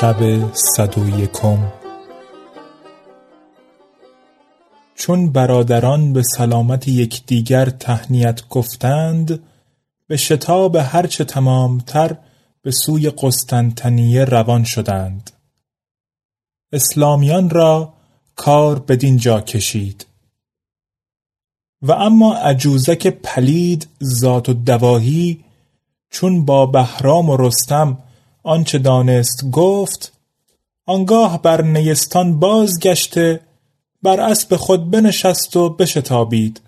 شب صد و یکم. چون برادران به سلامت یکدیگر تهنیت گفتند به شتاب هرچه تمامتر به سوی قسطنطنیه روان شدند. اسلامیان را کار بدین جا کشید. و اما عجوزک پلید ذات و دواهی چون با بهرام و رستم آنچه دانست گفت آنگاه بر نیستان بازگشته بر اسب خود بنشست و بشتابید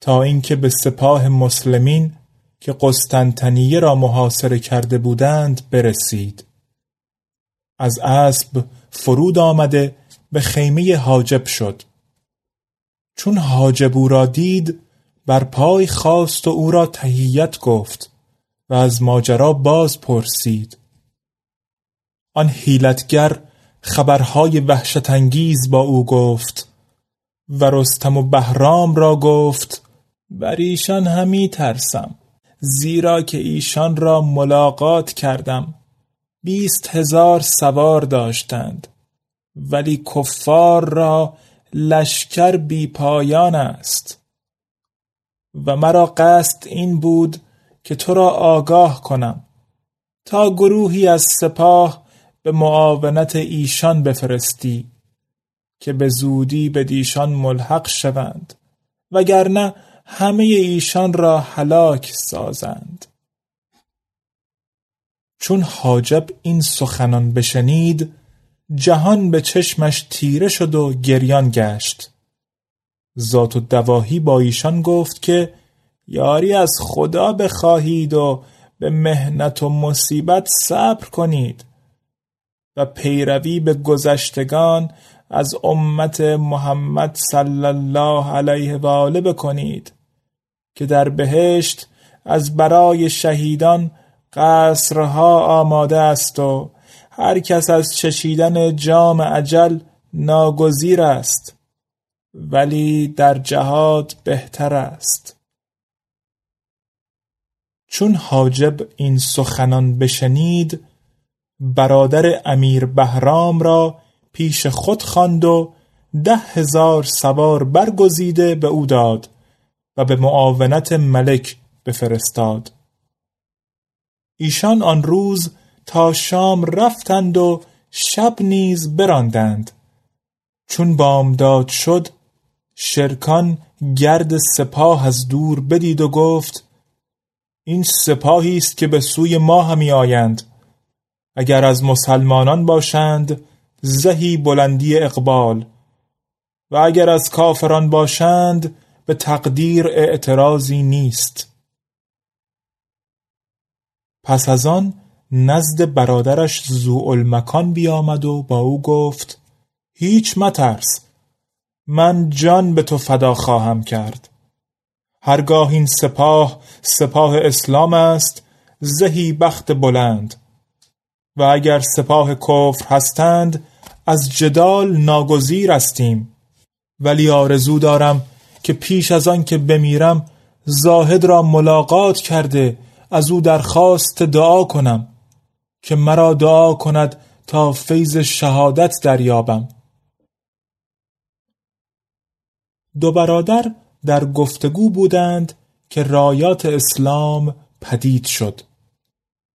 تا اینکه به سپاه مسلمین که قسطنطنیه را محاصره کرده بودند برسید. از اسب فرود آمده به خیمه حاجب شد. چون حاجب او را دید بر پای خواست و او را تهیت گفت. و از ماجرا باز پرسید. آن حیلتگر خبرهای وحشت انگیز با او گفت و رستم و بهرام را گفت بر ایشان همی ترسم زیرا که ایشان را ملاقات کردم. بیست هزار سوار داشتند ولی کفار را لشکر بی پایان است. و مرا قصد این بود که تو را آگاه کنم تا گروهی از سپاه به معاونت ایشان بفرستی که به زودی به دیشان ملحق شوند وگرنه همه ایشان را هلاک سازند. چون حاجب این سخنان بشنید جهان به چشمش تیره شد و گریان گشت. ذات و دواهی با ایشان گفت که یاری از خدا بخواهید و به مهنت و مصیبت صبر کنید و پیروی به گذشتگان از امت محمد صلی الله علیه و آله بکنید که در بهشت از برای شهیدان قصرها آماده است و هر کس از چشیدن جام عجل ناگزیر است ولی در جهاد بهتر است. چون حاجب این سخنان بشنید برادر امیر بهرام را پیش خود خواند و ده هزار سوار برگزیده به او داد و به معاونت ملک بفرستاد. ایشان آن روز تا شام رفتند و شب نیز براندند. چون بامداد شد شرکان گرد سپاه از دور بدید و گفت این سپاهی است که به سوی ما همی آیند. اگر از مسلمانان باشند زهی بلندی اقبال. و اگر از کافران باشند به تقدیر اعتراضی نیست. پس از آن نزد برادرش زوالمکان بیامد و با او گفت هیچ مترس من جان به تو فدا خواهم کرد. هرگاه این سپاه سپاه اسلام است زهی بخت بلند. و اگر سپاه کفر هستند از جدال ناگزیر استیم. ولی آرزو دارم که پیش از آن که بمیرم زاهد را ملاقات کرده از او درخواست دعا کنم. که مرا دعا کند تا فیض شهادت دریابم. دو برادر در گفتگو بودند که رایات اسلام پدید شد.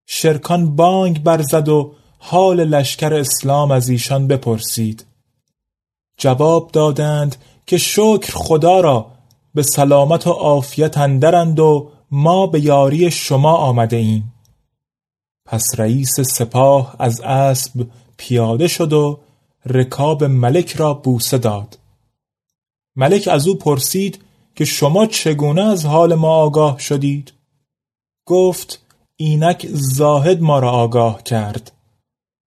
شرکان بانگ برزد و حال لشکر اسلام از ایشان بپرسید. جواب دادند که شکر خدا را به سلامت و عافیت اندرند و ما به یاری شما آمده ایم. پس رئیس سپاه از اسب پیاده شد و رکاب ملک را بوسه داد. ملک از او پرسید که شما چگونه از حال ما آگاه شدید؟ گفت اینک زاهد ما را آگاه کرد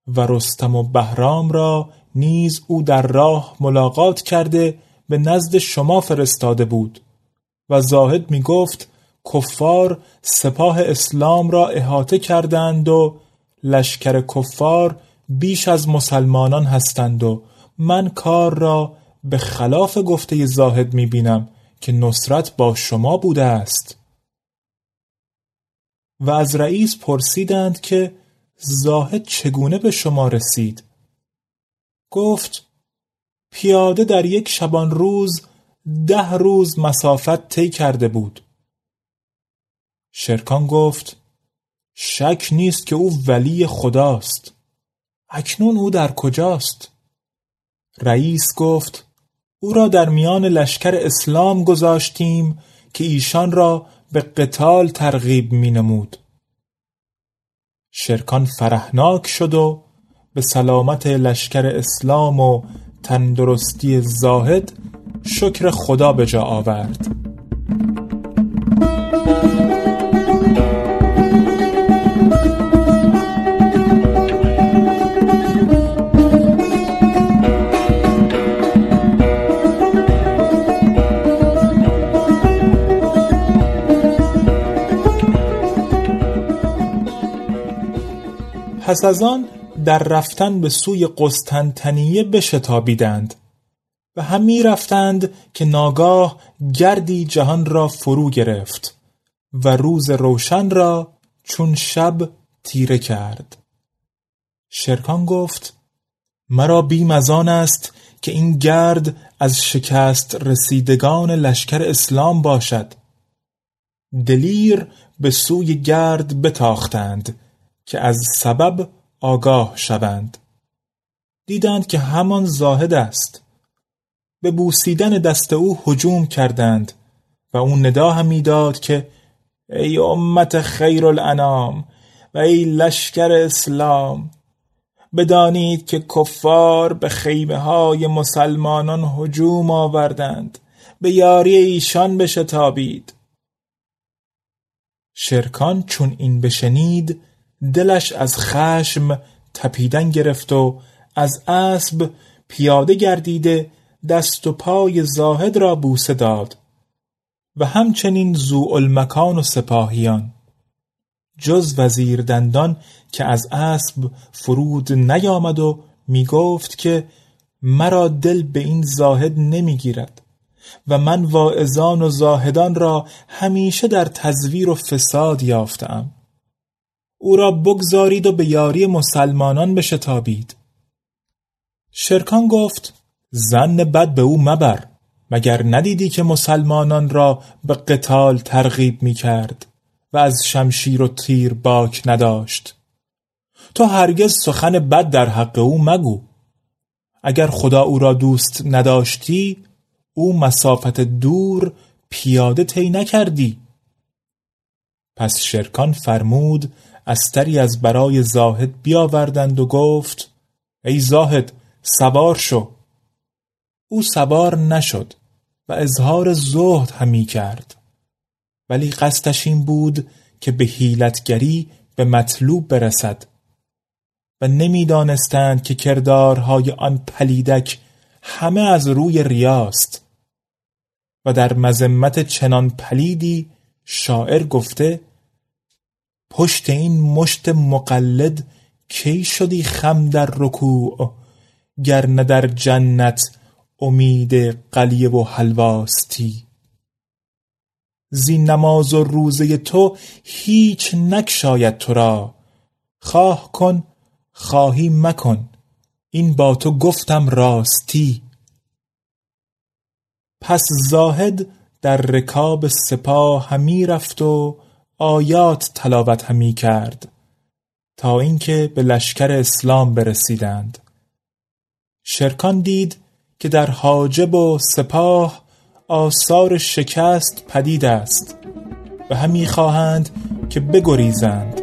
و رستم و بهرام را نیز او در راه ملاقات کرده به نزد شما فرستاده بود و زاهد می گفت کفار سپاه اسلام را احاطه کردند و لشکر کفار بیش از مسلمانان هستند و من کار را به خلاف گفته زاهد می بینم که نصرت با شما بوده است. و از رئیس پرسیدند که زاهد چگونه به شما رسید. گفت پیاده در یک شبان روز ده روز مسافت طی کرده بود. شرکان گفت شک نیست که او ولی خداست. اکنون او در کجاست؟ رئیس گفت او را در میان لشکر اسلام گذاشتیم که ایشان را به قتال ترغیب می نمود شرکان فرهناک شد و به سلامت لشکر اسلام و تندرستی زاهد شکر خدا به جا آورد. پس از آن در رفتن به سوی قسطنطنیه بشتابیدند و همی رفتند که ناگاه گردی جهان را فرو گرفت و روز روشن را چون شب تیره کرد. شرکان گفت مرا بیم از آن است که این گرد از شکست رسیدگان لشکر اسلام باشد. دلیر به سوی گرد بتاختند که از سبب آگاه شوند. دیدند که همان زاهد است. به بوسیدن دست او هجوم کردند و اون ندا هم می‌داد که ای امت خیر الانام و ای لشکر اسلام بدانید که کفار به خیمه های مسلمانان هجوم آوردند. به یاری ایشان بشتابید. شرکان چون این بشنید دلش از خشم تپیدن گرفت و از اسب پیاده گردیده دست و پای زاهد را بوسه داد و همچنین المکان و سپاهیان جز وزیر دندان که از اسب فرود نیامد و می گفت که مرا دل به این زاهد نمی‌گیرد و من واعظان و زاهدان را همیشه در تزویر و فساد یافتم او را بگذارید و به یاری مسلمانان بشتابید. شرکان گفت زن بد به او مبر مگر ندیدی که مسلمانان را به قتال ترغیب می کرد و از شمشیر و تیر باک نداشت؟ تو هرگز سخن بد در حق او مگو. اگر خدا او را دوست نداشتی او مسافت دور پیاده طی نکردی. پس شرکان فرمود استری از برای زاهد بیاوردند و گفت ای زاهد سوار شو. او سوار نشد و اظهار زهد همی کرد. ولی قصدش این بود که به حیلتگری به مطلوب برسد و نمی‌دانستند که کردارهای آن پلیدک همه از روی ریاست و در مذمت چنان پلیدی شاعر گفته پشت این مشت مقلد کی شدی خم در رکوع؟ گر نه در جنت امید قلیه و حلواستی زین نماز و روزه تو هیچ نکشاید تو را. خواه کن خواهی مکن این با تو گفتم راستی. پس زاهد در رکاب سپاه همی رفت و آیات تلاوت همی کرد تا اینکه به لشکر اسلام برسیدند. شرکان دید که در حاجب و سپاه آثار شکست پدید است و همی خواهند که بگریزند.